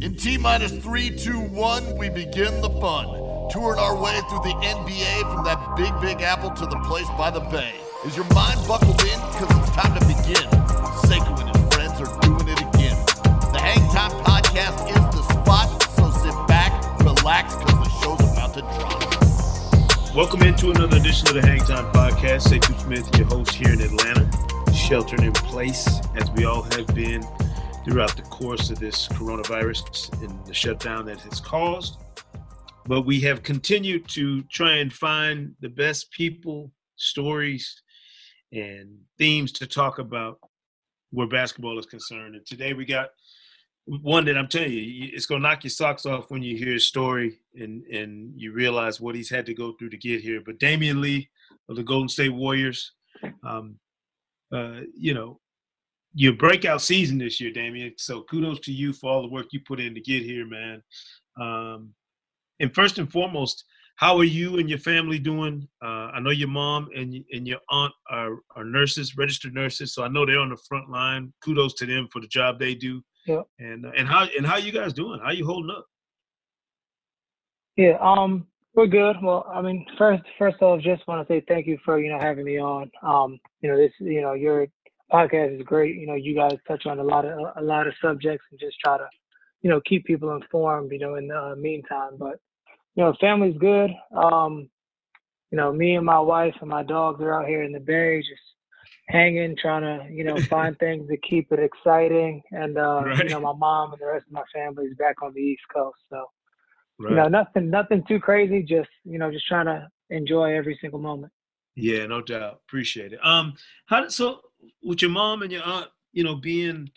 In T minus three, two, one, we begin the fun. Touring our way through the NBA from that big, big apple to the place by the bay. Is your mind buckled in? Because it's time to begin. Sekou and his friends are doing it again. The Hang Time Podcast is the spot, so sit back, relax, because the show's about to drop. Welcome into another edition of the Hang Time Podcast. Sekou Smith, your host here in Atlanta, sheltering in place as we all have been throughout the course of this coronavirus and the shutdown that has caused. But we have continued to try and find the best people, stories, and themes to talk about where basketball is concerned. And today we got one that I'm telling you, it's gonna knock your socks off when you hear his story and and you realize what he's had to go through to get here. But Damion Lee of the Golden State Warriors, um, uh, you know, your breakout season this year, Damion. So kudos to you for all the work you put in to get here, man. Um, and first and foremost, how are you and your family doing? Uh, I know your mom and and your aunt are, are nurses, registered nurses, so I know they're on the front line. Kudos to them for the job they do. Yeah. And and how and how you guys doing? How you holding up? Yeah. Um, we're good. Well, I mean, first first off, just want to say thank you for you know having me on. Um, you know this you know your podcast is great. You know you guys touch on a lot of a lot of subjects and just try to you know keep people informed. You know in the uh, meantime, but you know family's good. Um, you know me and my wife and my dogs are out here in the bay just hanging, trying to you know find things to keep it exciting. And uh, Right. you know my mom and the rest of my family is back on the East Coast, so. Right. you know nothing nothing too crazy just you know just trying to enjoy every single moment Yeah, no doubt. Appreciate it. Um, how did so with your mom and your aunt, you know, being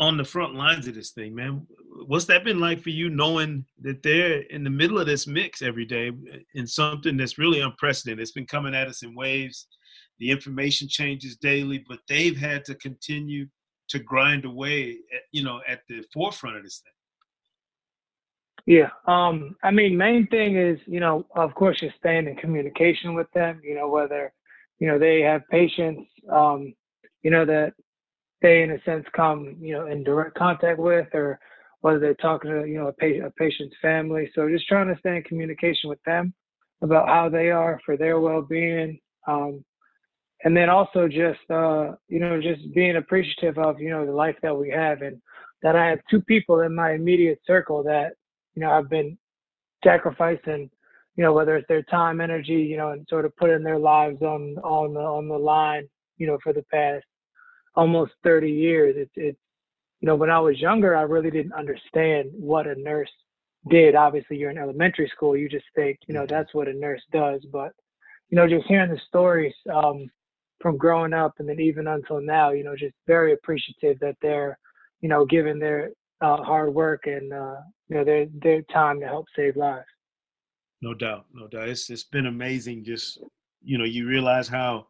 on the front lines of this thing, man? What's that been like for you, knowing that they're in the middle of this mix every day in something that's really unprecedented? It's been coming at us in waves. The information changes daily, but they've had to continue to grind away, at, you know, at the forefront of this thing. Yeah. Um i mean main thing is you know of course you're staying in communication with them you know whether you know they have patients um you know that they in a sense come you know in direct contact with or whether they're talking to you know a, a patient's family. So just trying to stay in communication with them about how they are for their well-being um and then also just uh you know just being appreciative of you know the life that we have. And that i have two people in my immediate circle that you know have been sacrificing you know whether it's their time energy you know and sort of putting their lives on on the on the line you know for the past almost 30 years. It's it's you know when i was younger i really didn't understand what a nurse did. Obviously you're in elementary school you just think you know that's what a nurse does. But you know just hearing the stories um from growing up and then even until now you know just very appreciative that they're you know giving their uh, hard work and uh, you know their their time to help save lives. No doubt, no doubt. It's it's been amazing. Just you know, you realize how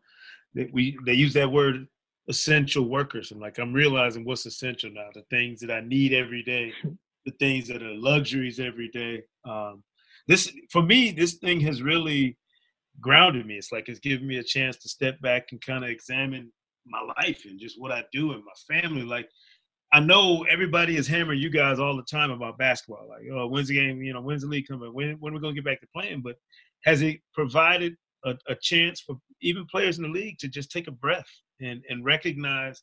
that we they use that word essential workers. I'm like, I'm realizing what's essential now. The things that I need every day, the things that are luxuries every day. Um, this for me, this thing has really grounded me. It's like it's given me a chance to step back and kind of examine my life and just what I do and my family. Like I know everybody is hammering you guys all the time about basketball. Like, oh, when's the game? You know, when's the league coming? When when are we gonna get back to playing? But has it provided a, a chance for even players in the league to just take a breath and and recognize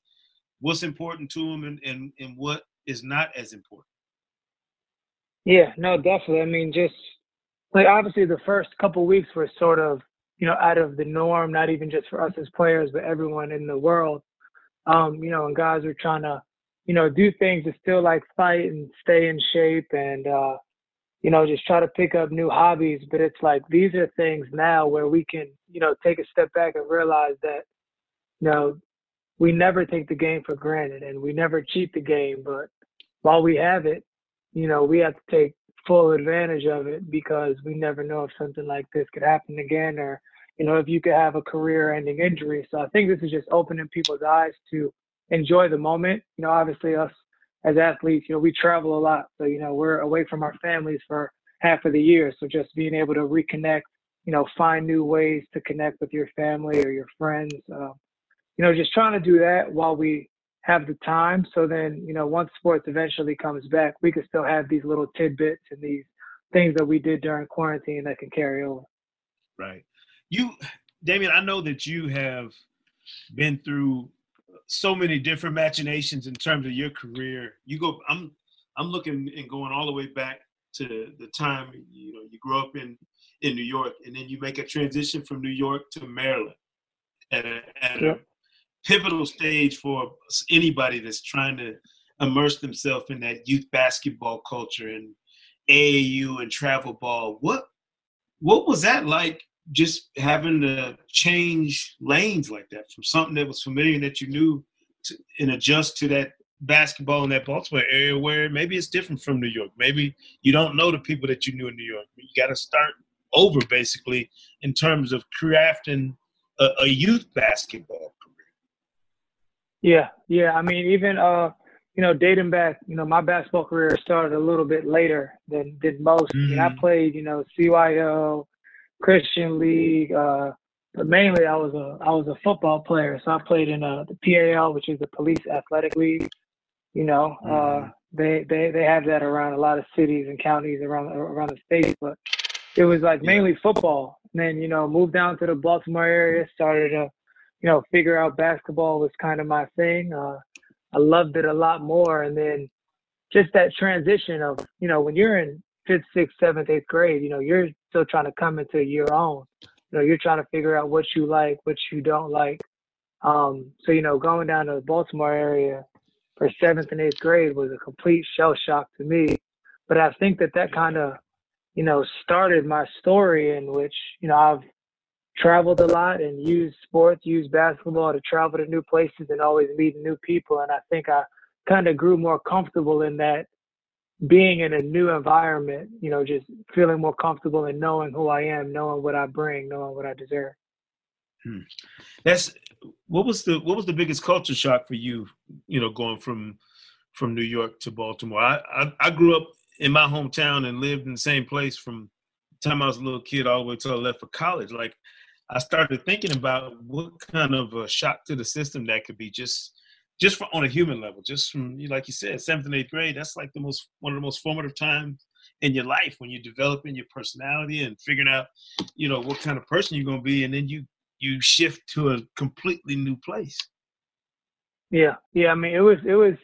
what's important to them and and, and what is not as important? Yeah, no, definitely. I mean, just like obviously the first couple weeks were sort of you know out of the norm, not even just for us as players, but everyone in the world. Um, you know, and guys were trying to you know do things to still like fight and stay in shape and uh, you know just try to pick up new hobbies. But it's like these are things now where we can you know take a step back and realize that you know we never take the game for granted and we never cheat the game. But while we have it, you know, we have to take full advantage of it because we never know if something like this could happen again or, you know, if you could have a career ending injury. So I think this is just opening people's eyes to enjoy the moment. You know, obviously us as athletes, you know, we travel a lot. So, you know, we're away from our families for half of the year. So just being able to reconnect, you know, find new ways to connect with your family or your friends. Uh, you know, just trying to do that while we have the time. So then, you know, once sports eventually comes back, we can still have these little tidbits and these things that we did during quarantine that can carry over. Right. You, Damion, I know that you have been through so many different machinations in terms of your career. You go, I'm, I'm looking and going all the way back to the time you know you grew up in in New York, and then you make a transition from New York to Maryland at a, at a pivotal stage for anybody that's trying to immerse themselves in that youth basketball culture and AAU and travel ball. What what was that like? Just having to change lanes like that from something that was familiar that you knew to, and adjust to that basketball in that Baltimore area where maybe it's different from New York. Maybe you don't know the people that you knew in New York. You got to start over basically in terms of crafting a, a, youth basketball career. Yeah, yeah. I mean, even uh, you know, dating back, you know, my basketball career started a little bit later than than most. Mm-hmm. I, mean, I played, you know, CYO, Christian League. Uh, but mainly I was a I was a football player, so I played in uh, the PAL, which is the Police Athletic League. You know, uh, mm-hmm. uh, they they they have that around a lot of cities and counties around around the state, but it was like mainly football. And then you know, moved down to the Baltimore area, started to you know figure out basketball was kind of my thing. Uh, I loved it a lot more, and then just that transition of you know when you're in fifth, sixth, seventh, eighth grade, you know you're still trying to come into your own. You know, you're trying to figure out what you like, what you don't like. Um, so you know, going down to the Baltimore area for seventh and eighth grade was a complete shell shock to me. But I think that that kind of, you know, started my story in which, you know, I've traveled a lot and used sports, used basketball to travel to new places and always meeting new people. And I think I kind of grew more comfortable in that being in a new environment, you know, just feeling more comfortable and knowing who I am, knowing what I bring, knowing what I deserve. Hmm. That's what was the what was the biggest culture shock for you? You know, going from from New York to Baltimore. I I, I grew up in my hometown and lived in the same place from time I was a little kid all the way till I left for college. Like I started thinking about what kind of a shock to the system that could be just just for, on a human level, just from like you said, seventh and eighth grade. That's like the most one of the most formative times in your life when you're developing your personality and figuring out, you know, what kind of person you're gonna be, and then you you shift to a completely new place. Yeah, yeah. I mean, it was it was.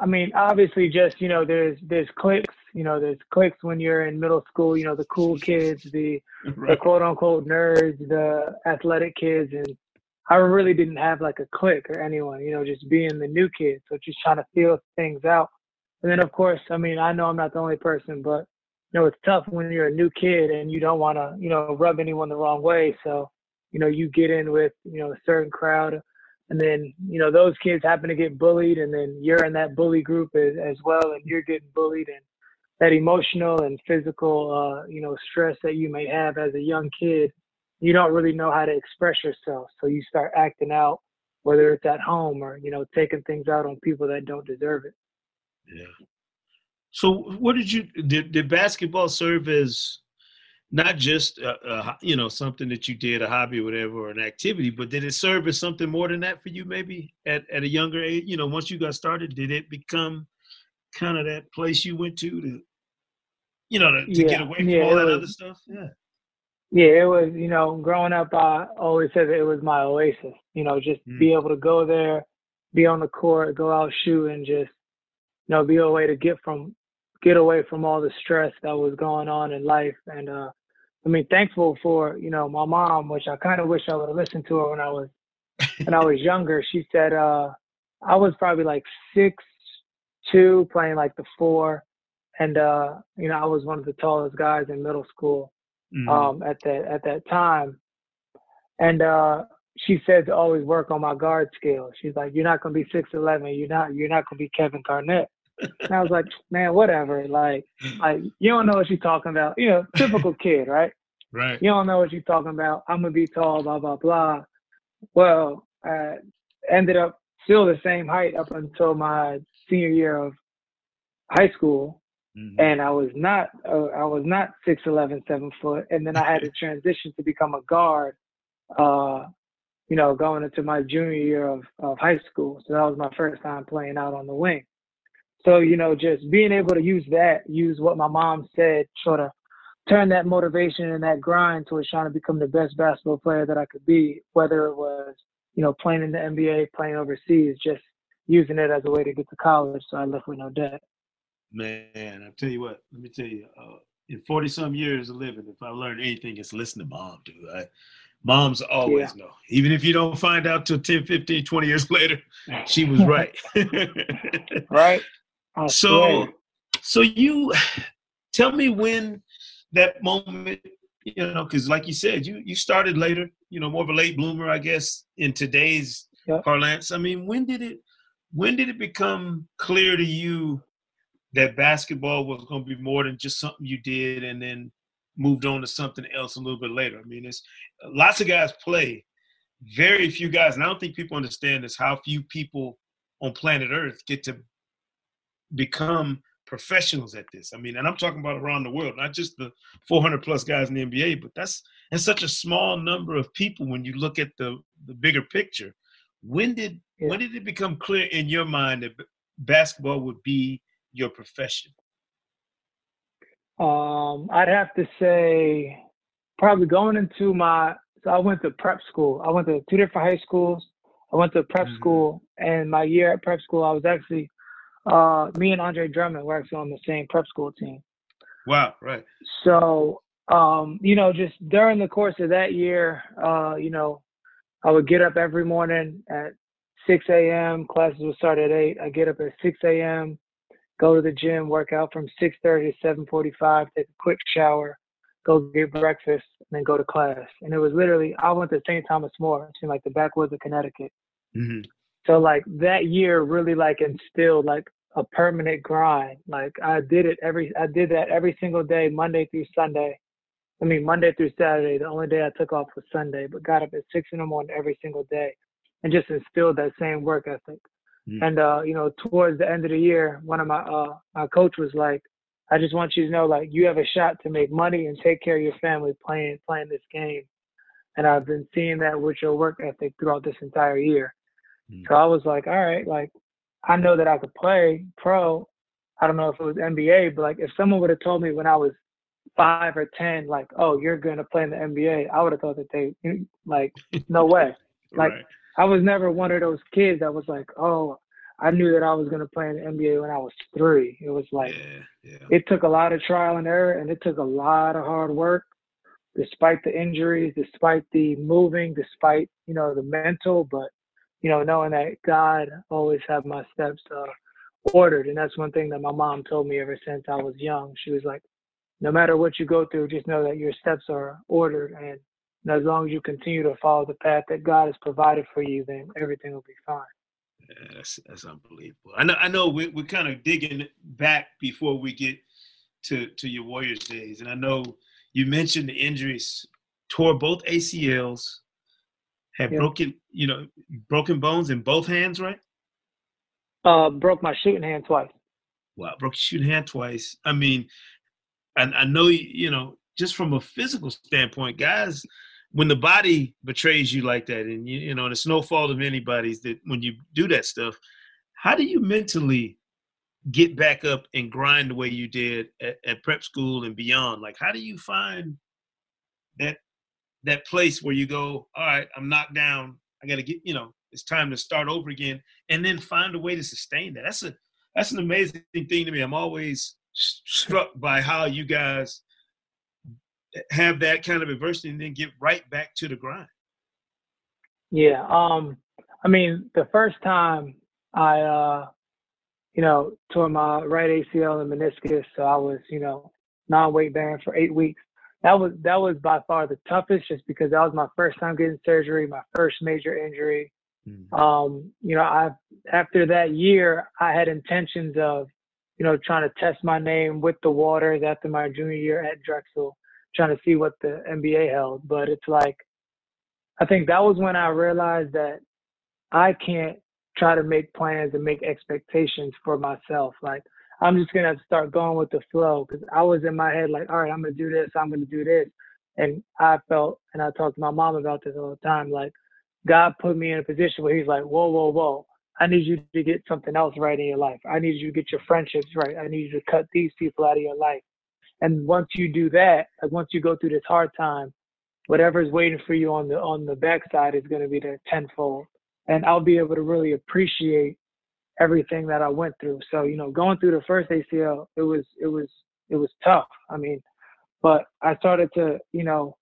I mean, obviously, just you know, there's there's cliques. You know, there's cliques when you're in middle school. You know, the cool kids, the right. the quote unquote nerds, the athletic kids, and I really didn't have like a clique or anyone. You know, just being the new kid, so just trying to feel things out. And then, of course, I mean, I know I'm not the only person, but you know, it's tough when you're a new kid and you don't want to, you know, rub anyone the wrong way. So you know, you get in with, you know, a certain crowd and then, you know, those kids happen to get bullied and then you're in that bully group as, as well and you're getting bullied and that emotional and physical, uh, you know, stress that you may have as a young kid, you don't really know how to express yourself. So you start acting out, whether it's at home or, you know, taking things out on people that don't deserve it. Yeah. So what did you, did, did basketball serve as not just a, a, you know something that you did a hobby or whatever or an activity but did it serve as something more than that for you maybe at, at a younger age you know once you got started did it become kind of that place you went to to you know to, to yeah, get away from yeah, all that was, other stuff yeah yeah it was you know growing up i always said it was my oasis you know just mm. be able to go there be on the court go out shoot and just you know be a way to get from get away from all the stress that was going on in life and uh I mean, thankful for you know my mom, which I kind of wish I would have listened to her when I was when I was younger. She said uh, I was probably like six two, playing like the four, and uh, you know I was one of the tallest guys in middle school mm-hmm. um, at that at that time. And uh, she said to always work on my guard skills. She's like, you're not gonna be six eleven. You're not. You're not gonna be Kevin Garnett. And I was like, man, whatever. Like, like you don't know what you're talking about. You know, typical kid, right? Right. You don't know what you're talking about. I'm gonna be tall, blah blah blah. Well, I ended up still the same height up until my senior year of high school, mm-hmm. and I was not uh, I was not six eleven, seven foot, and then I had to transition to become a guard. Uh, you know, going into my junior year of, of high school. So that was my first time playing out on the wing. So, you know, just being able to use that, use what my mom said, sort of turn that motivation and that grind towards trying to become the best basketball player that I could be, whether it was, you know, playing in the NBA, playing overseas, just using it as a way to get to college so I left with no debt. Man, I tell you what, let me tell you, uh, in 40 some years of living, if I learned anything, it's listen to mom, dude. I, moms always yeah. know. Even if you don't find out till 10, 15, 20 years later, she was right. right. so, so you tell me when that moment, you know, because like you said, you you started later, you know, more of a late bloomer, I guess, in today's yep. parlance. I mean, when did it when did it become clear to you that basketball was going to be more than just something you did and then moved on to something else a little bit later? I mean, it's lots of guys play. Very few guys, and I don't think people understand this, how few people on planet Earth get to become professionals at this. I mean, and I'm talking about around the world, not just the 400 plus guys in the NBA, but that's and such a small number of people when you look at the the bigger picture. When did yeah. when did it become clear in your mind that basketball would be your profession? Um, I'd have to say probably going into my so I went to prep school. I went to two different high schools. I went to prep mm-hmm. school, and my year at prep school, I was actually uh, me and Andre Drummond were actually on the same prep school team. Wow, right. So, um, you know, just during the course of that year, uh, you know, I would get up every morning at 6 a.m. Classes would start at 8. I get up at 6 a.m., go to the gym, work out from 6:30 to 7:45, take a quick shower, go get breakfast, and then go to class. And it was literally I went to St. Thomas More, in like the backwoods of Connecticut. Mm-hmm. So like that year really like instilled like a permanent grind. Like I did it every I did that every single day, Monday through Sunday. I mean Monday through Saturday. The only day I took off was Sunday, but got up at six in the morning every single day and just instilled that same work ethic. Mm. And uh, you know, towards the end of the year, one of my uh my coach was like, I just want you to know like you have a shot to make money and take care of your family playing playing this game. And I've been seeing that with your work ethic throughout this entire year. Mm. So I was like, all right, like I know that I could play pro. I don't know if it was NBA, but like if someone would have told me when I was five or ten, like, oh, you're gonna play in the NBA, I would have thought that they like, no way. Like right. I was never one of those kids that was like, oh, I knew that I was gonna play in the NBA when I was three. It was like yeah, yeah. it took a lot of trial and error and it took a lot of hard work, despite the injuries, despite the moving, despite, you know, the mental, but you know, knowing that God always have my steps uh, ordered. And that's one thing that my mom told me ever since I was young. She was like, no matter what you go through, just know that your steps are ordered. And as long as you continue to follow the path that God has provided for you, then everything will be fine. Yeah, that's, that's unbelievable. I know, I know we're, we're kind of digging back before we get to, to your Warriors days. And I know you mentioned the injuries, tore both ACLs, had yeah. broken, you know, broken bones in both hands, right? Uh, broke my shooting hand twice. Wow, broke your shooting hand twice. I mean, and I know you know, just from a physical standpoint, guys, when the body betrays you like that, and you, you know, it's no fault of anybody's that when you do that stuff, how do you mentally get back up and grind the way you did at, at prep school and beyond? Like, how do you find that that place where you go, all right, I'm knocked down. I got to get, you know, it's time to start over again, and then find a way to sustain that. That's a that's an amazing thing to me. I'm always struck by how you guys have that kind of adversity and then get right back to the grind. Yeah. Um. I mean, the first time I, uh, you know, tore my right ACL and meniscus, so I was, you know, non-weight bearing for eight weeks. that was that was by far the toughest, just because that was my first time getting surgery, my first major injury. Mm-hmm. Um, you know, I after that year, I had intentions of, you know, trying to test my name with the Waters after my junior year at Drexel, trying to see what the NBA held. But it's like, I think that was when I realized that I can't try to make plans and make expectations for myself. Like I'm just gonna have to start going with the flow because I was in my head like, all right, I'm gonna do this, I'm gonna do this, and I felt, and I talked to my mom about this all the time, like God put me in a position where He's like, whoa, whoa, whoa, I need you to get something else right in your life. I need you to get your friendships right. I need you to cut these people out of your life. And once you do that, like once you go through this hard time, whatever is waiting for you on the on the backside is going to be there tenfold and I'll be able to really appreciate everything that I went through. So, you know, going through the first ACL, it was it was it was tough. I mean, but I started to, you know,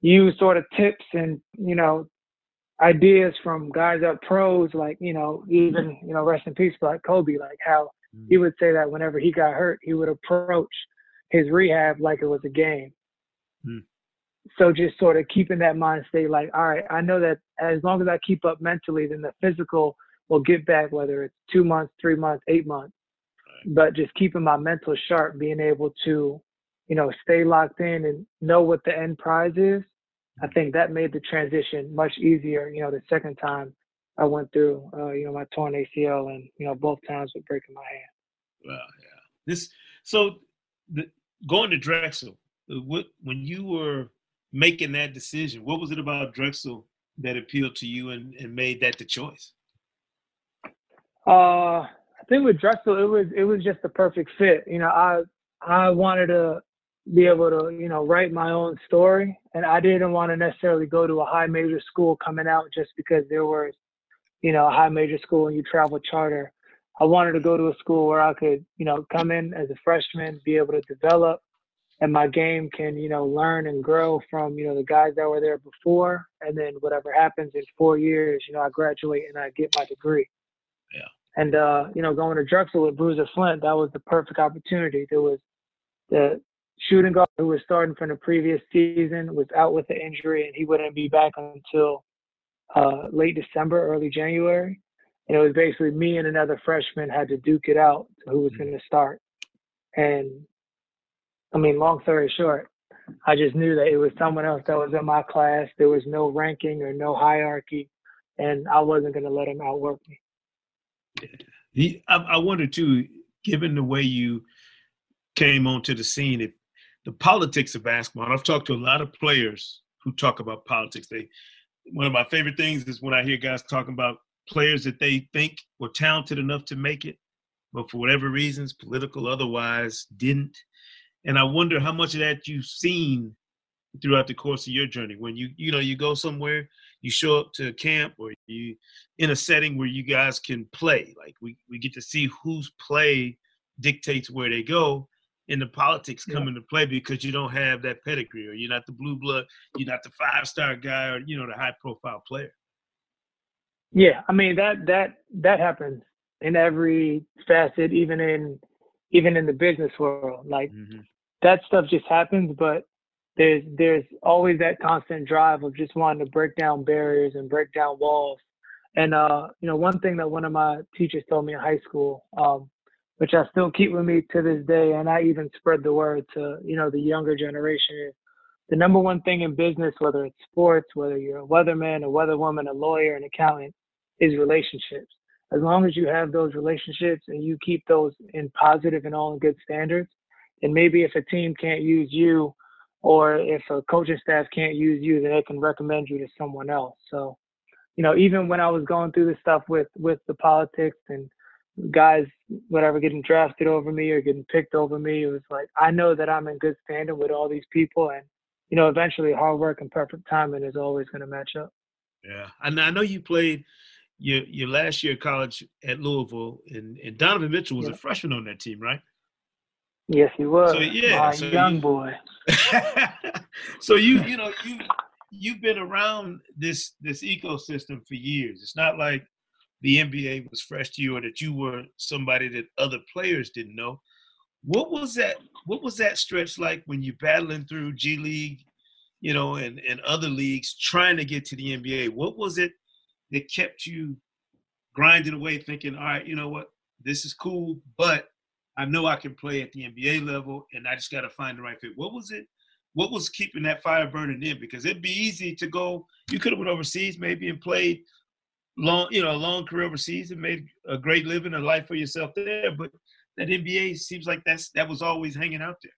use sort of tips and, you know, ideas from guys that pros like, you know, even, you know, rest in peace like Kobe, like how he mm. would say that whenever he got hurt, he would approach his rehab like it was a game. Mm so just sort of keeping that mind state like all right i know that as long as i keep up mentally then the physical will get back whether it's two months three months eight months. Right. but just keeping my mental sharp being able to you know stay locked in and know what the end prize is i think that made the transition much easier you know the second time i went through uh, you know my torn acl and you know both times with breaking my hand. Well yeah. This so the, going to drexel uh, what, when you were making that decision? What was it about Drexel that appealed to you and, and made that the choice? Uh, I think with Drexel, it was it was just the perfect fit. You know, I I wanted to be able to you know write my own story, and I didn't want to necessarily go to a high major school coming out just because there was you know a high major school and you travel charter. I wanted to go to a school where I could you know come in as a freshman, be able to develop, and my game can you know learn and grow from you know the guys that were there before. And then whatever happens in four years you know i graduate and i get my degree. Yeah. And uh you know going to drexel with bruiser flint that was the perfect opportunity. There was the shooting guard who was starting from the previous season was out with an injury and he wouldn't be back until uh late december early january and it was basically me and another freshman had to duke it out who was mm-hmm. going to start and I mean, long story short, I just knew that it was someone else that was in my class. There was no ranking or no hierarchy, and I wasn't going to let him outwork me. I, I wonder too, given the way you came onto the scene, if the politics of basketball. I've talked to a lot of players who talk about politics. They one of my favorite things is when I hear guys talking about players that they think were talented enough to make it, but for whatever reasons, political otherwise, didn't. And I wonder how much of that you've seen throughout the course of your journey. When you you know you go somewhere, you show up to a camp or you in a setting where you guys can play. Like we we get to see whose play dictates where they go. And the politics come yeah. into play because you don't have that pedigree, or you're not the blue blood, you're not the five star guy, or you know the high profile player. Yeah, I mean that that that happens in every facet, even in even in the business world. Like mm-hmm that stuff just happens, but there's there's always that constant drive of just wanting to break down barriers and break down walls. And uh, you know, one thing that one of my teachers told me in high school, um, which I still keep with me to this day, and I even spread the word to you know the younger generation is the number one thing in business, whether it's sports, whether you're a weatherman, a weatherwoman, a lawyer, an accountant, is relationships. As long as you have those relationships and you keep those in positive and all in good standards, and maybe if a team can't use you or if a coaching staff can't use you, then they can recommend you to someone else. So, you know, even when I was going through this stuff with with the politics and guys, whatever, getting drafted over me or getting picked over me, it was like I know that I'm in good standing with all these people, and you know, eventually hard work and perfect timing is always going to match up. Yeah, and I know you played your your last year of college at Louisville, and, and Donovan Mitchell was yeah. a freshman on that team, right? Yes, he was. So, yeah, My so young you, boy. so you you know you you've been around this this ecosystem for years. It's not like the NBA was fresh to you or that you were somebody that other players didn't know. What was that? What was that stretch like when you're battling through G League, you know, and, and other leagues trying to get to the NBA? What was it that kept you grinding away, thinking, all right, you know what, this is cool, but I know I can play at the NBA level, and I just got to find the right fit. What was it? What was keeping that fire burning in? Because it'd be easy to go. You could have went overseas maybe and played long, you know, a long career overseas and made a great living, a life for yourself there. But that NBA seems like that's that was always hanging out there.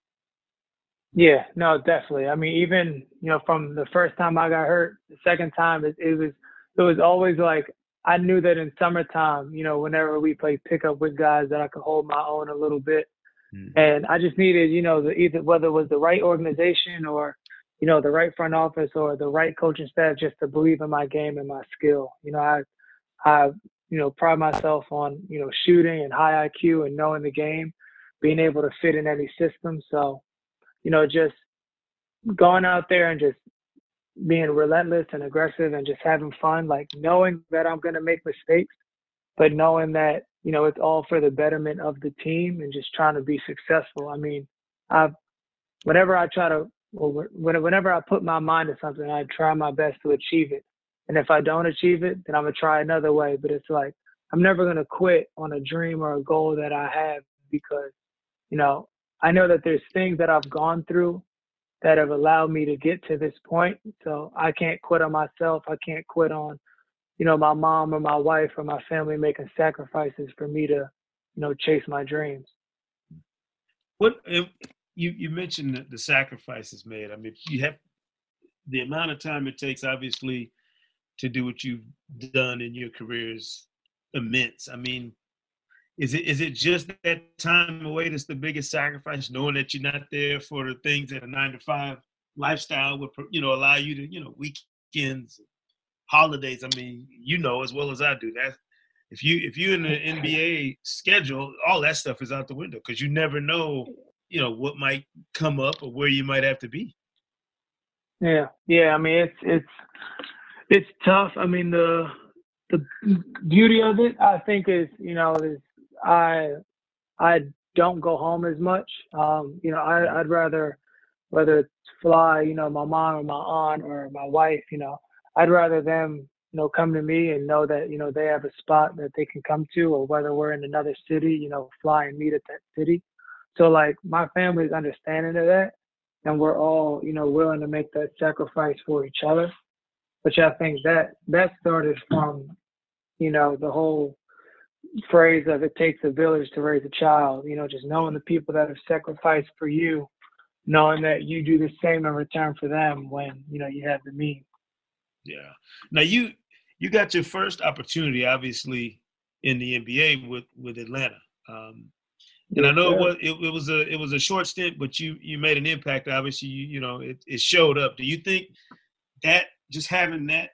Yeah, no, definitely. I mean, even you know, from the first time I got hurt, the second time it, it was it was always like I knew that in summertime, you know, whenever we played pickup with guys, that I could hold my own a little bit. Mm-hmm. And I just needed, you know, the, either whether it was the right organization or, you know, the right front office or the right coaching staff, just to believe in my game and my skill. You know, I, I, you know, pride myself on, you know, shooting and high IQ and knowing the game, being able to fit in any system. So, you know, just going out there and just being relentless and aggressive and just having fun, like knowing that I'm going to make mistakes, but knowing that, you know, it's all for the betterment of the team and just trying to be successful. I mean, I've, whenever I try to, well, whenever I put my mind to something, I try my best to achieve it. And if I don't achieve it, then I'm going to try another way. But it's like, I'm never going to quit on a dream or a goal that I have because, you know, I know that there's things that I've gone through that have allowed me to get to this point. So I can't quit on myself. I can't quit on, you know, my mom or my wife or my family making sacrifices for me to, you know, chase my dreams. What you you mentioned the, the sacrifices made. I mean, you have the amount of time it takes, obviously, to do what you've done in your career is immense. I mean, is it is it just that time away that's the biggest sacrifice, knowing that you're not there for the things that a nine to five lifestyle would you know allow you to you know weekends, holidays. I mean, you know as well as I do that if you if you're in the NBA schedule, all that stuff is out the window because you never know you know what might come up or where you might have to be. Yeah, yeah. I mean, it's it's it's tough. I mean, the the beauty of it, I think, is you know is I I don't go home as much. Um, you know, I, I'd rather whether it's fly, you know, my mom or my aunt or my wife, you know, I'd rather them, you know, come to me and know that, you know, they have a spot that they can come to or whether we're in another city, you know, fly and meet at that city. So like my family's understanding of that and we're all, you know, willing to make that sacrifice for each other. Which I think that that started from, you know, the whole phrase of it takes a village to raise a child, you know, just knowing the people that have sacrificed for you, knowing that you do the same in return for them when, you know, you have the means. Yeah. Now you you got your first opportunity obviously in the NBA with with Atlanta. Um, and I know it was it, it, was a it was a short stint, but you you made an impact. Obviously, you you know it, it showed up. Do you think that just having that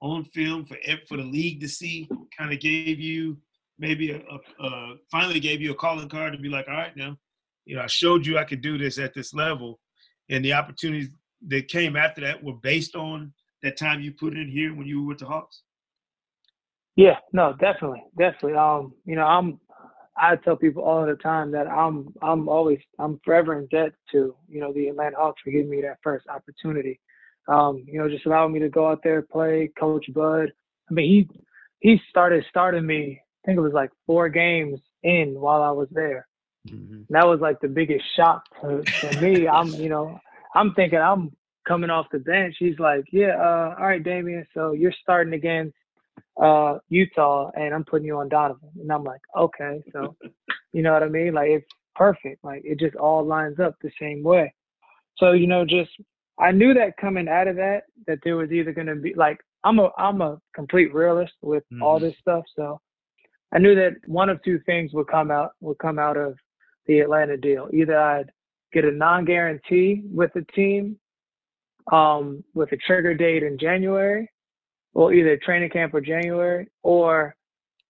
on film for for the league to see kind of gave you maybe a, a, a, finally gave you a calling card to be like, all right, now, you know, I showed you I could do this at this level, and the opportunities that came after that were based on that time you put in here when you were with the Hawks. Yeah, no, definitely, definitely. Um, you know, I'm. I tell people all the time that I'm. I'm always. I'm forever in debt to you know the Atlanta Hawks for giving me that first opportunity. Um, you know, just allowing me to go out there play. Coach Bud. I mean, he he started starting me think it was like four games in while I was there. Mm-hmm. That was like the biggest shock to, me. I'm, you know, I'm thinking I'm coming off the bench. He's like, yeah, uh, all right, Damion. So you're starting against uh, Utah, and I'm putting you on Donovan. And I'm like, okay. So, you know what I mean? Like it's perfect. Like it just all lines up the same way. So you know, just I knew that coming out of that, that there was either going to be like I'm a I'm a complete realist with mm-hmm. all this stuff. So I knew that one of two things would come out would come out of the Atlanta deal. Either I'd get a non-guarantee with the team um, with a trigger date in January, or either training camp or January, or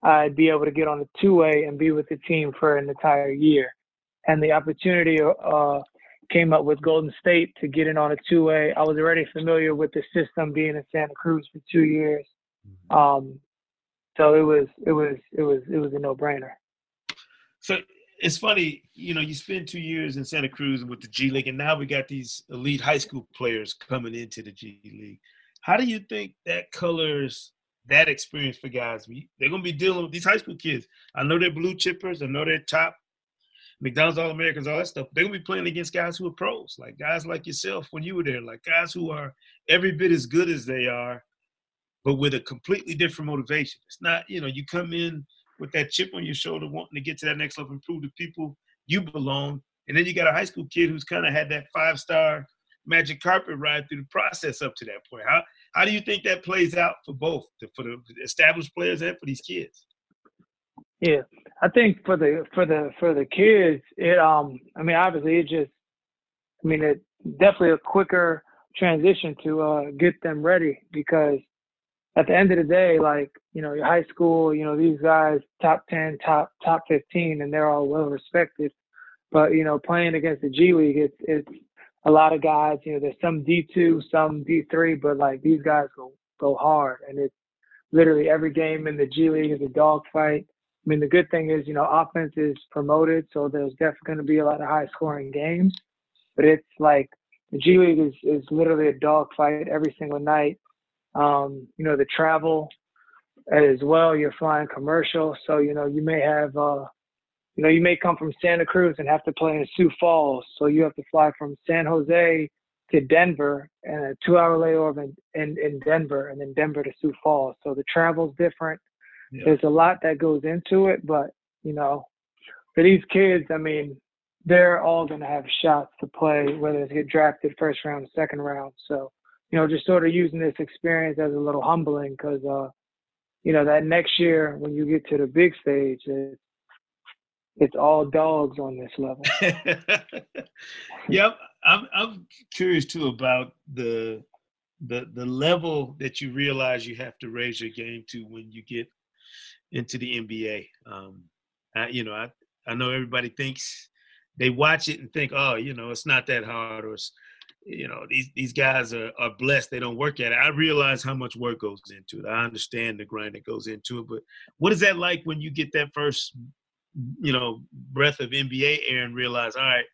I'd be able to get on a two-way and be with the team for an entire year. And the opportunity uh, came up with Golden State to get in on a two-way. I was already familiar with the system being in Santa Cruz for two years. Mm-hmm. Um, so it was it was it was it was a no brainer. So it's funny, you know, you spend two years in Santa Cruz with the G League, and now we got these elite high school players coming into the G League. How do you think that colors that experience for guys? They're going to be dealing with these high school kids. I know they're blue chippers. I know they're top McDonald's All Americans, all that stuff. They're going to be playing against guys who are pros, like guys like yourself when you were there, like guys who are every bit as good as they are, but with a completely different motivation. It's not, you know, you come in with that chip on your shoulder, wanting to get to that next level and prove to people you belong. And then you got a high school kid who's kind of had that five star magic carpet ride through the process up to that point. How how do you think that plays out for both, for the established players and for these kids? Yeah, I think for the for the for the kids, it um, I mean, obviously, it just, I mean, it definitely a quicker transition to uh get them ready because at the end of the day, like, you know, your high school, you know, these guys top 10, top, top 15, and they're all well respected. But, you know, playing against the G League, it's, it's a lot of guys, you know, there's some D2, some D3, but like these guys go, go hard. And it's literally every game in the G League is a dogfight. I mean, the good thing is, you know, offense is promoted, so there's definitely going to be a lot of high scoring games. But it's like the G League is, is literally a dogfight every single night um, you know, the travel as well. You're flying commercial, so you know you may have, uh, you know, you may come from Santa Cruz and have to play in Sioux Falls, so you have to fly from San Jose to Denver and a two-hour layover in, in, in Denver, and then Denver to Sioux Falls. So the travel's different. Yeah. There's a lot that goes into it, but you know, for these kids, I mean, they're all going to have shots to play, whether it's get drafted first round, second round. So you know, just sort of using this experience as a little humbling because, uh, you know, that next year when you get to the big stage, it's, it's all dogs on this level. yep, I'm I'm curious too about the the the level that you realize you have to raise your game to when you get into the NBA. Um, I, you know, I I know everybody thinks they watch it and think, oh, you know, it's not that hard, or it's you know these these guys are, are blessed. They don't work at it. I realize how much work goes into it. I understand the grind that goes into it but what is that like when you get that first you know breath of nba air and realize all right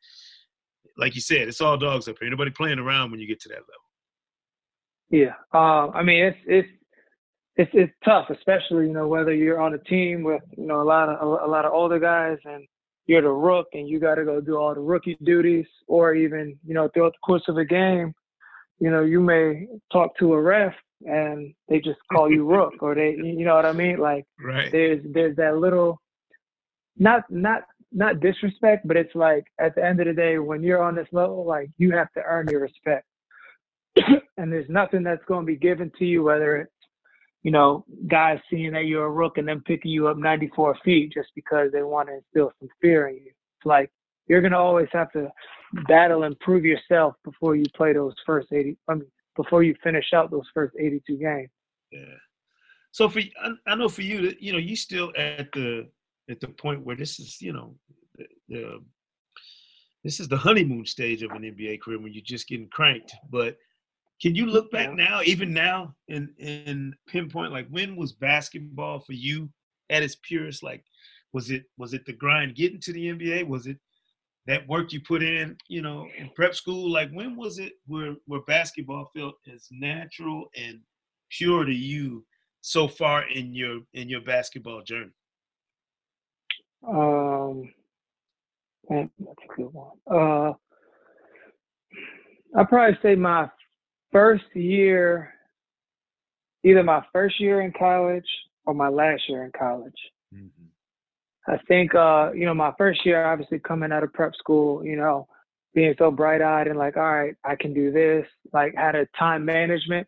like you said it's all dogs up here. Nobody playing around when you get to that level. Yeah. Uh, i mean it's it's it's it's tough especially you know whether you're on a team with you know a lot of a, a lot of older guys and you're the rook and you got to go do all the rookie duties, or even you know throughout the course of a game, you know you may talk to a ref and they just call you rook, or they you know what I mean? Like right. there's there's that little not not not disrespect, but it's like at the end of the day when you're on this level, like you have to earn your respect. and there's nothing that's going to be given to you, whether it's you know, guys seeing that you're a rook and then picking you up 94 feet just because they want to instill some fear in you. It's like you're going to always have to battle and prove yourself before you play those first 80, I mean, before you finish out those first 82 games. Yeah. So for I know for you, you know, you still at the at the point where this is, you know, the, the this is the honeymoon stage of an NBA career when you're just getting cranked. But can you look back now, even now, and and pinpoint like when was basketball for you at its purest? Like, was it was it the grind getting to the NBA? Was it that work you put in, you know, in prep school? Like, when was it where where basketball felt as natural and pure to you so far in your in your basketball journey? Um, that's a good one. Uh, I'd probably say my first year, either my first year in college or my last year in college. Mm-hmm. I think, uh, you know, my first year, obviously coming out of prep school, you know, being so bright eyed and like, all right, I can do this, like had a time management,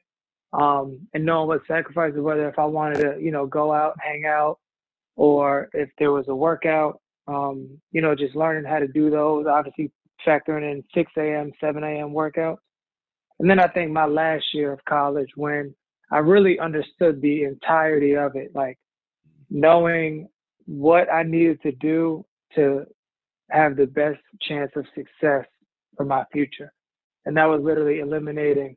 um, and knowing what sacrifices, whether if I wanted to, you know, go out, hang out, or if there was a workout, um, you know, just learning how to do those, obviously factoring in 6 a.m., 7 a.m. workouts. And then I think my last year of college when I really understood the entirety of it, like knowing what I needed to do to have the best chance of success for my future. And that was literally eliminating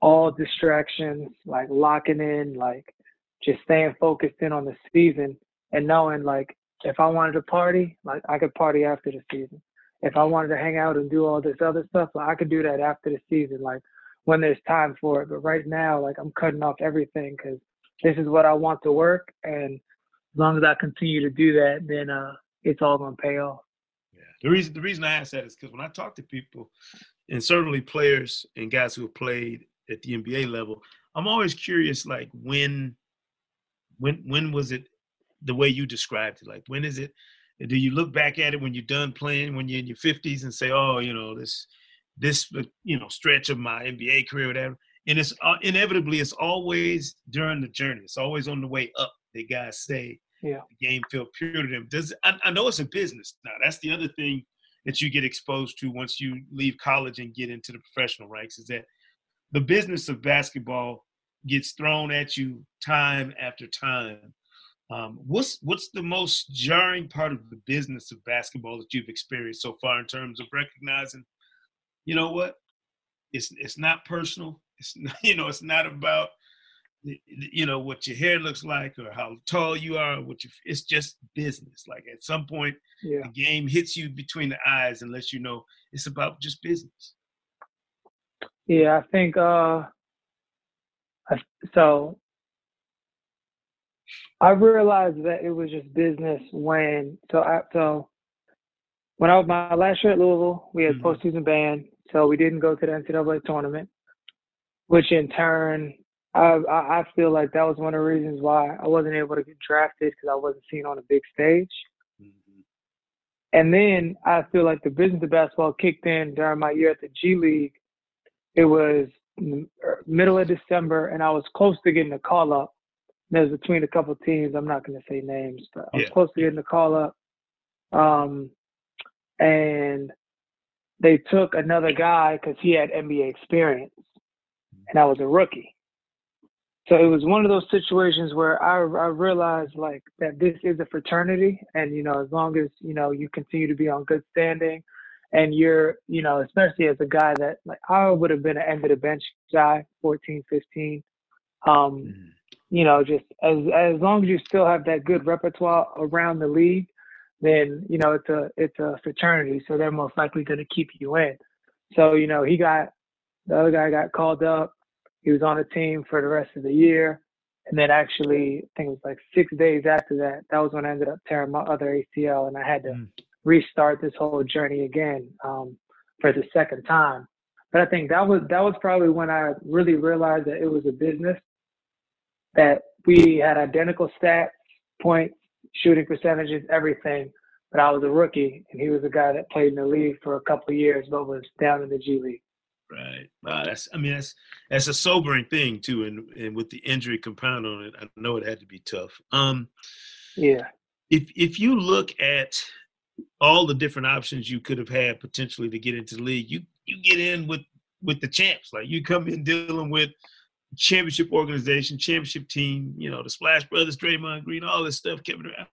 all distractions, like locking in, like just staying focused in on the season and knowing like if I wanted to party, like I could party after the season. If I wanted to hang out and do all this other stuff, like, I could do that after the season, like when there's time for it. But right now, like I'm cutting off everything because this is what I want to work, and as long as I continue to do that, then uh, it's all gonna pay off. Yeah. The reason the reason I ask that is because when I talk to people, and certainly players and guys who have played at the NBA level, I'm always curious, like when, when when was it the way you described it? Like when is it? Do you look back at it when you're done playing, when you're in your 50s, and say, "Oh, you know this, this, you know, stretch of my NBA career, whatever." And it's uh, inevitably, it's always during the journey. It's always on the way up. That guys say, yeah. the game feel pure to them. Does I, I know it's a business now. That's the other thing that you get exposed to once you leave college and get into the professional ranks is that the business of basketball gets thrown at you time after time. Um, what's what's the most jarring part of the business of basketball that you've experienced so far in terms of recognizing, you know what, it's it's not personal. It's not, you know it's not about you know what your hair looks like or how tall you are. What you it's just business. Like at some point, yeah. the game hits you between the eyes and lets you know it's about just business. Yeah, I think uh so I realized that it was just business when so I, so when I was my last year at Louisville, we had mm-hmm. postseason ban, so we didn't go to the NCAA tournament, which in turn I I feel like that was one of the reasons why I wasn't able to get drafted because I wasn't seen on a big stage. Mm-hmm. And then I feel like the business of basketball kicked in during my year at the G League. It was Er, middle of December, and I was close to getting a call up. Was between a couple teams. I'm not going to say names, but I was yeah. close to getting a call up. Um, and they took another guy because he had NBA experience, and I was a rookie. So it was one of those situations where I, I realized like that this is a fraternity, and you know, as long as you know you continue to be on good standing, and you're, you know, especially as a guy that like I would have been an end of the bench guy, 14, 15. Um, mm-hmm. You know, just as as long as you still have that good repertoire around the league, then you know it's a it's a fraternity, so they're most likely going to keep you in. So you know, he got the other guy got called up. He was on the team for the rest of the year. And then actually, I think it was like six days after that, that was when I ended up tearing my other ACL, and I had to mm restart this whole journey again um, for the second time. But I think that was that was probably when I really realized that it was a business that we had identical stats, points, shooting percentages, everything. But I was a rookie, and he was a guy that played in the league for a couple of years, but was down in the G League. Right. Wow, that's I mean that's that's a sobering thing too, and and with the injury compound on it, I know it had to be tough. Um, yeah. If if you look at all the different options you could have had potentially to get into the league. You you get in with with the champs. Like you come in dealing with championship organization, championship team, you know, the Splash Brothers, Draymond Green, all this stuff, Kevin Durant.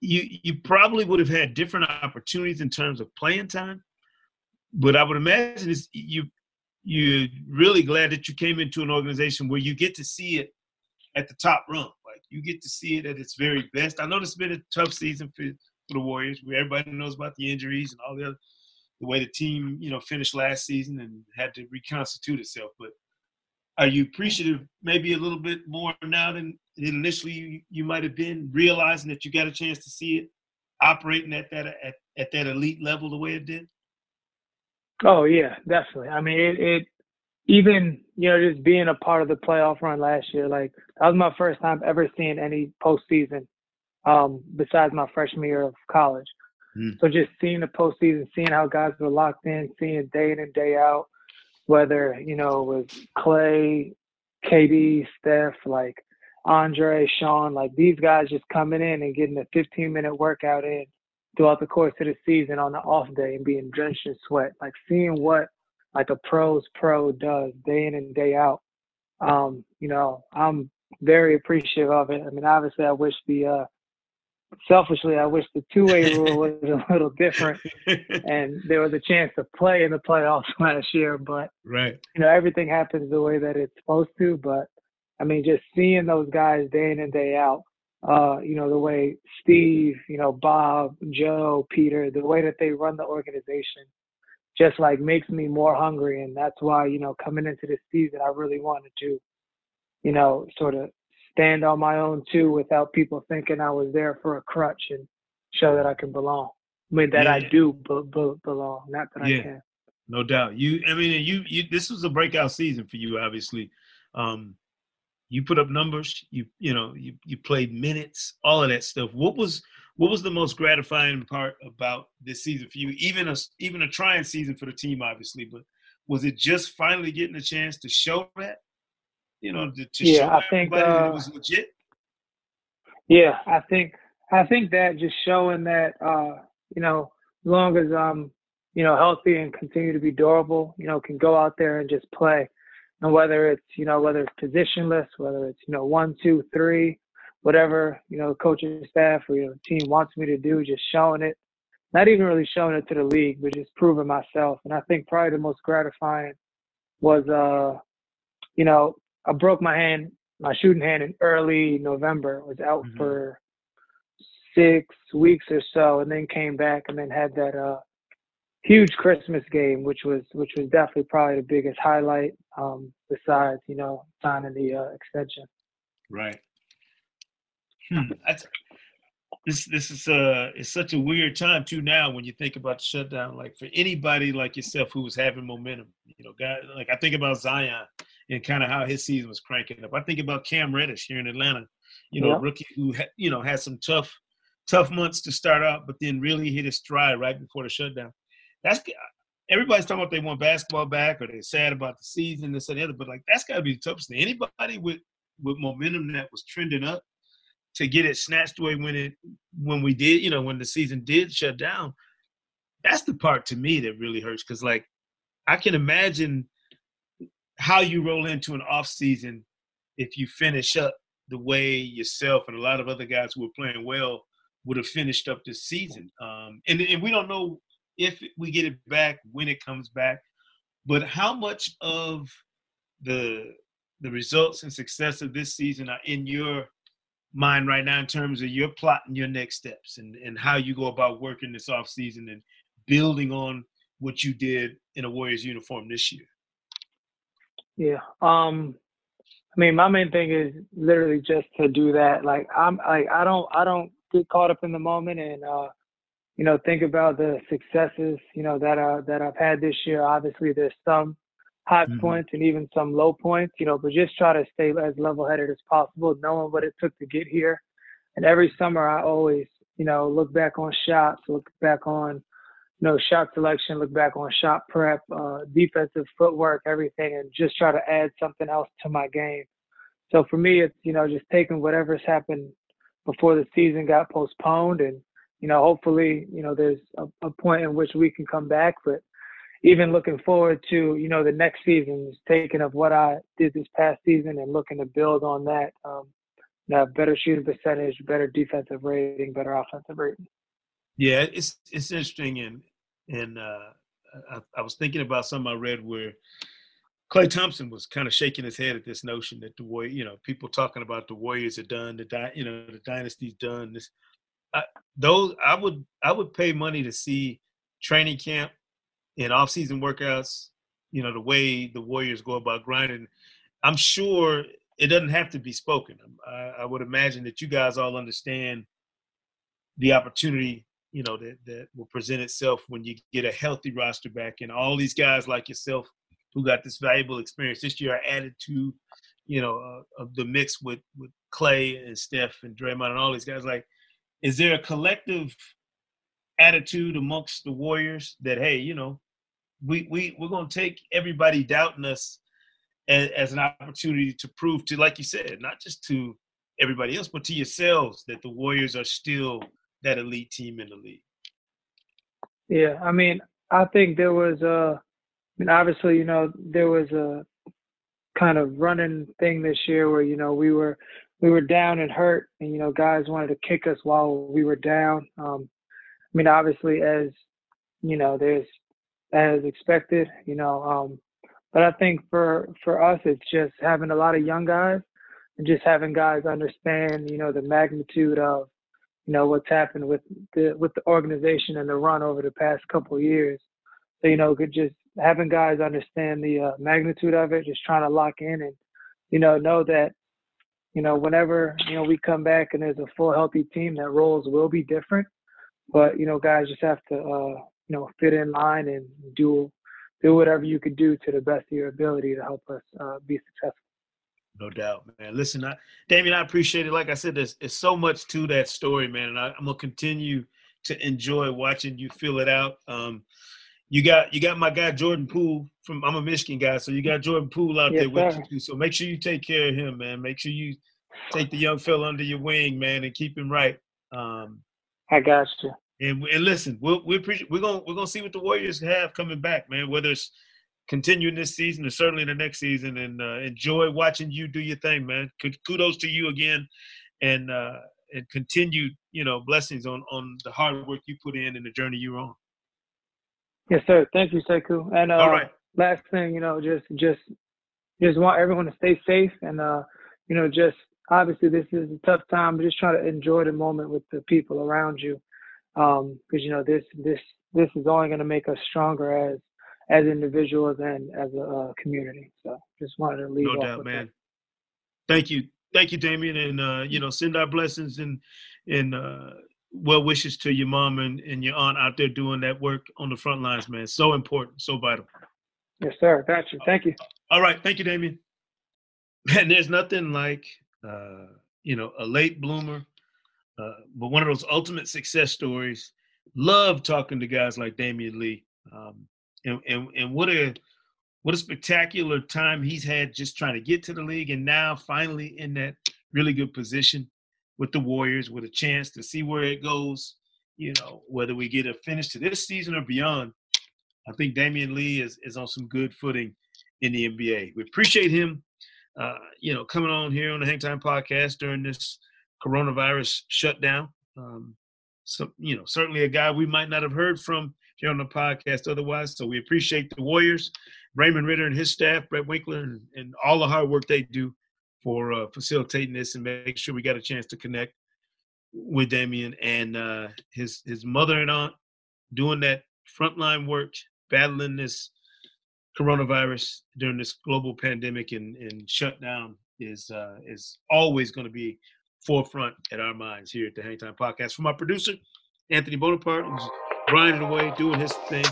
You you probably would have had different opportunities in terms of playing time. But I would imagine it's you you're really glad that you came into an organization where you get to see it at the top rung. Like you get to see it at its very best. I know this has been a tough season for for the Warriors. Where everybody knows about the injuries and all the other, the way the team you know finished last season and had to reconstitute itself. But are you appreciative maybe a little bit more now than initially you, you might have been, realizing that you got a chance to see it operating at that at, at that elite level the way it did? Oh yeah, definitely. I mean, it, it even you know just being a part of the playoff run last year, like that was my first time ever seeing any postseason um, besides my freshman year of college. Mm. So just seeing the postseason, seeing how guys were locked in, seeing day in and day out, whether you know it was Klay, KD, Steph, like Andre, Shaun, like these guys just coming in and getting a 15 minute workout in throughout the course of the season on the off day and being drenched in sweat, like seeing what like a pro's pro does day in and day out. Um, you know, I'm very appreciative of it. I mean, obviously, I wish the uh, selfishly, I wish the two-way rule was a little different, and there was a chance to play in the playoffs last year. But right, you know, everything happens the way that it's supposed to. But I mean, just seeing those guys day in and day out, uh, you know, the way Steve, you know, Bob, Joe, Peter, the way that they run the organization just like makes me more hungry. And that's why, you know, coming into this season, I really wanted to, you know, sort of stand on my own too without people thinking I was there for a crutch and show that I can belong. I mean, that yeah. I do be- be- belong, not that yeah. I can. No doubt. You, I mean, you, you, this was a breakout season for you, obviously. Um, you put up numbers, you, you know, you, you played minutes, all of that stuff. What was, what was the most gratifying part about this season for you? Even a even a trying season for the team, obviously, but was it just finally getting a chance to show that? You know, to, to yeah, show I think, uh, that it was legit. Yeah, I think I think that just showing that uh, you know, as long as I'm, you know, healthy and continue to be durable, you know, can go out there and just play. And whether it's, you know, whether it's positionless, whether it's, you know, one, two, three, whatever you know, coaching staff or you know, team wants me to do, just showing it. Not even really showing it to the league, but just proving myself. And I think probably the most gratifying was, uh, you know, I broke my hand, my shooting hand in early November. Was out mm-hmm. for six weeks or so, and then came back and then had that uh, huge Christmas game, which was which was definitely probably the biggest highlight. Um, besides, you know, signing the uh, extension. Right. Hmm. That's, this this is uh it's such a weird time too now when you think about the shutdown. Like for anybody like yourself who was having momentum, you know, guy like I think about Zion and kind of how his season was cranking up. I think about Cam Reddish here in Atlanta, you know, rookie who ha- you know had some tough tough months to start out, but then really hit his stride right before the shutdown. That's uh, everybody's talking about they want basketball back or they're sad about the season, this and the other, but like that's got to be the toughest thing. Anybody with with momentum that was trending up to get it snatched away when it when we did, you know, when the season did shut down. That's the part to me that really hurts because like I can imagine how you roll into an off season if you finish up the way yourself and a lot of other guys who were playing well would have finished up this season. Um, and, and we don't know if we get it back, when it comes back, but how much of the the results and success of this season are in your mind right now in terms of your plotting your next steps and, and how you go about working this off season and building on what you did in a Warriors uniform this year? Yeah. Um I mean my main thing is literally just to do that. Like I'm like I don't I don't get caught up in the moment and uh you know think about the successes, you know, that uh that I've had this year. Obviously there's some high mm-hmm. points and even some low points, you know, but just try to stay as level headed as possible, knowing what it took to get here. And every summer, I always, you know, look back on shots, look back on, you know, shot selection, look back on shot prep, uh, defensive footwork, everything, and just try to add something else to my game. So for me, it's, you know, just taking whatever's happened before the season got postponed and, you know, hopefully, you know, there's a, a point in which we can come back, but even looking forward to you know the next season, just taking of what I did this past season and looking to build on that. Um, have better shooting percentage, better defensive rating, better offensive rating. Yeah, it's it's interesting, and and uh, I, I, was thinking about something I read where Klay Thompson was kind of shaking his head at this notion that the way you know, people talking about the Warriors are done, the di- you know, the dynasty's done. This, I, those I would I would pay money to see training camp and off-season workouts, you know, the way the Warriors go about grinding, I'm sure it doesn't have to be spoken. I, I would imagine that you guys all understand the opportunity, you know, that, that will present itself when you get a healthy roster back and all these guys like yourself who got this valuable experience this year are added to, you know, uh, of the mix with, with Klay and Steph and Draymond and all these guys. Like, is there a collective attitude amongst the Warriors that, hey, you know, we we we're gonna take everybody doubting us as, as, an opportunity to prove to, like you said, not just to everybody else, but to yourselves that the Warriors are still that elite team in the league. Yeah, I mean, I think there was a, I mean, obviously, you know, there was a kind of running thing this year where you know we were we were down and hurt, and you know, guys wanted to kick us while we were down. Um, I mean, obviously, as you know, there's as expected, you know. Um, but I think for for us, it's just having a lot of young guys and just having guys understand, you know, the magnitude of, you know, what's happened with the with the organization and the run over the past couple years. So you know, could just having guys understand the uh, magnitude of it, just trying to lock in and, you know, know that, you know, whenever you know we come back and there's a full healthy team, that roles will be different. But you know, guys just have to, uh, you know, fit in line and do do whatever you could do to the best of your ability to help us uh, be successful. No doubt, man. Listen, I, Damion, I appreciate it. Like I said, there's, there's so much to that story, man, and I, am gonna continue to enjoy watching you fill it out. Um, you got you got my guy Jordan Poole from I'm a Michigan guy, so you got Jordan Poole out yes, there with sir. you. So make sure you take care of him, man. Make sure you take the young fella under your wing, man, and keep him right. Um, I got you. And, and listen, we'll, we appreciate, we're gonna we're gonna see what the Warriors have coming back, man. Whether it's continuing this season and certainly the next season, and uh, enjoy watching you do your thing, man. Kudos to you again, and uh, and continue, you know, blessings on on the hard work you put in and the journey you're on. Yes, sir. Thank you, Sekou. And uh, all right, last thing, you know, just just just want everyone to stay safe, and uh, you know, just obviously this is a tough time, but just try to enjoy the moment with the people around you because um, you know this this this is only going to make us stronger as as individuals and as a uh, community. So just wanted to leave. No doubt, man. That. Thank you, thank you, Damion, and uh, you know send our blessings and and uh, well wishes to your mom and, and your aunt out there doing that work on the front lines, man. So important, so vital. Yes, sir. Got you. Thank you. All right, thank you, Damion. Man, there's nothing like uh, you know a late bloomer uh, but one of those ultimate success stories. Love talking to guys like Damion Lee, um, and, and and what a what a spectacular time he's had just trying to get to the league, and now finally in that really good position with the Warriors, with a chance to see where it goes. You know, whether we get a finish to this season or beyond, I think Damion Lee is is on some good footing in the NBA. We appreciate him, uh, you know, coming on here on the Hang Time podcast during this coronavirus shutdown. Um, so, you know, certainly a guy we might not have heard from here on the podcast otherwise. So we appreciate the Warriors, Raymond Ridder and his staff, Brett Winkler, and, and all the hard work they do for uh, facilitating this and make sure we got a chance to connect with Damion and uh, his his mother and aunt doing that frontline work, battling this coronavirus during this global pandemic and, and shutdown is uh, is always going to be forefront at our minds here at the Hang Time Podcast. For my producer, Anthony Bonaparte, grinding away, doing his thing.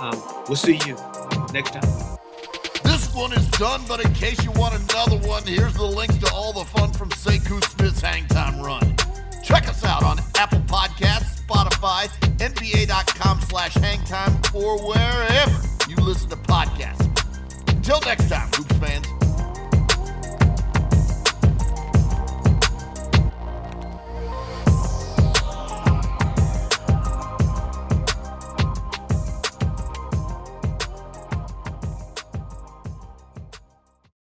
Um, we'll see you next time. This one is done, but in case you want another one, here's the links to all the fun from Sekou Smith's Hang Time Run. Check us out on Apple Podcasts, Spotify, NBA.com slash hangtime, or wherever you listen to podcasts. Until next time, Hoops fans.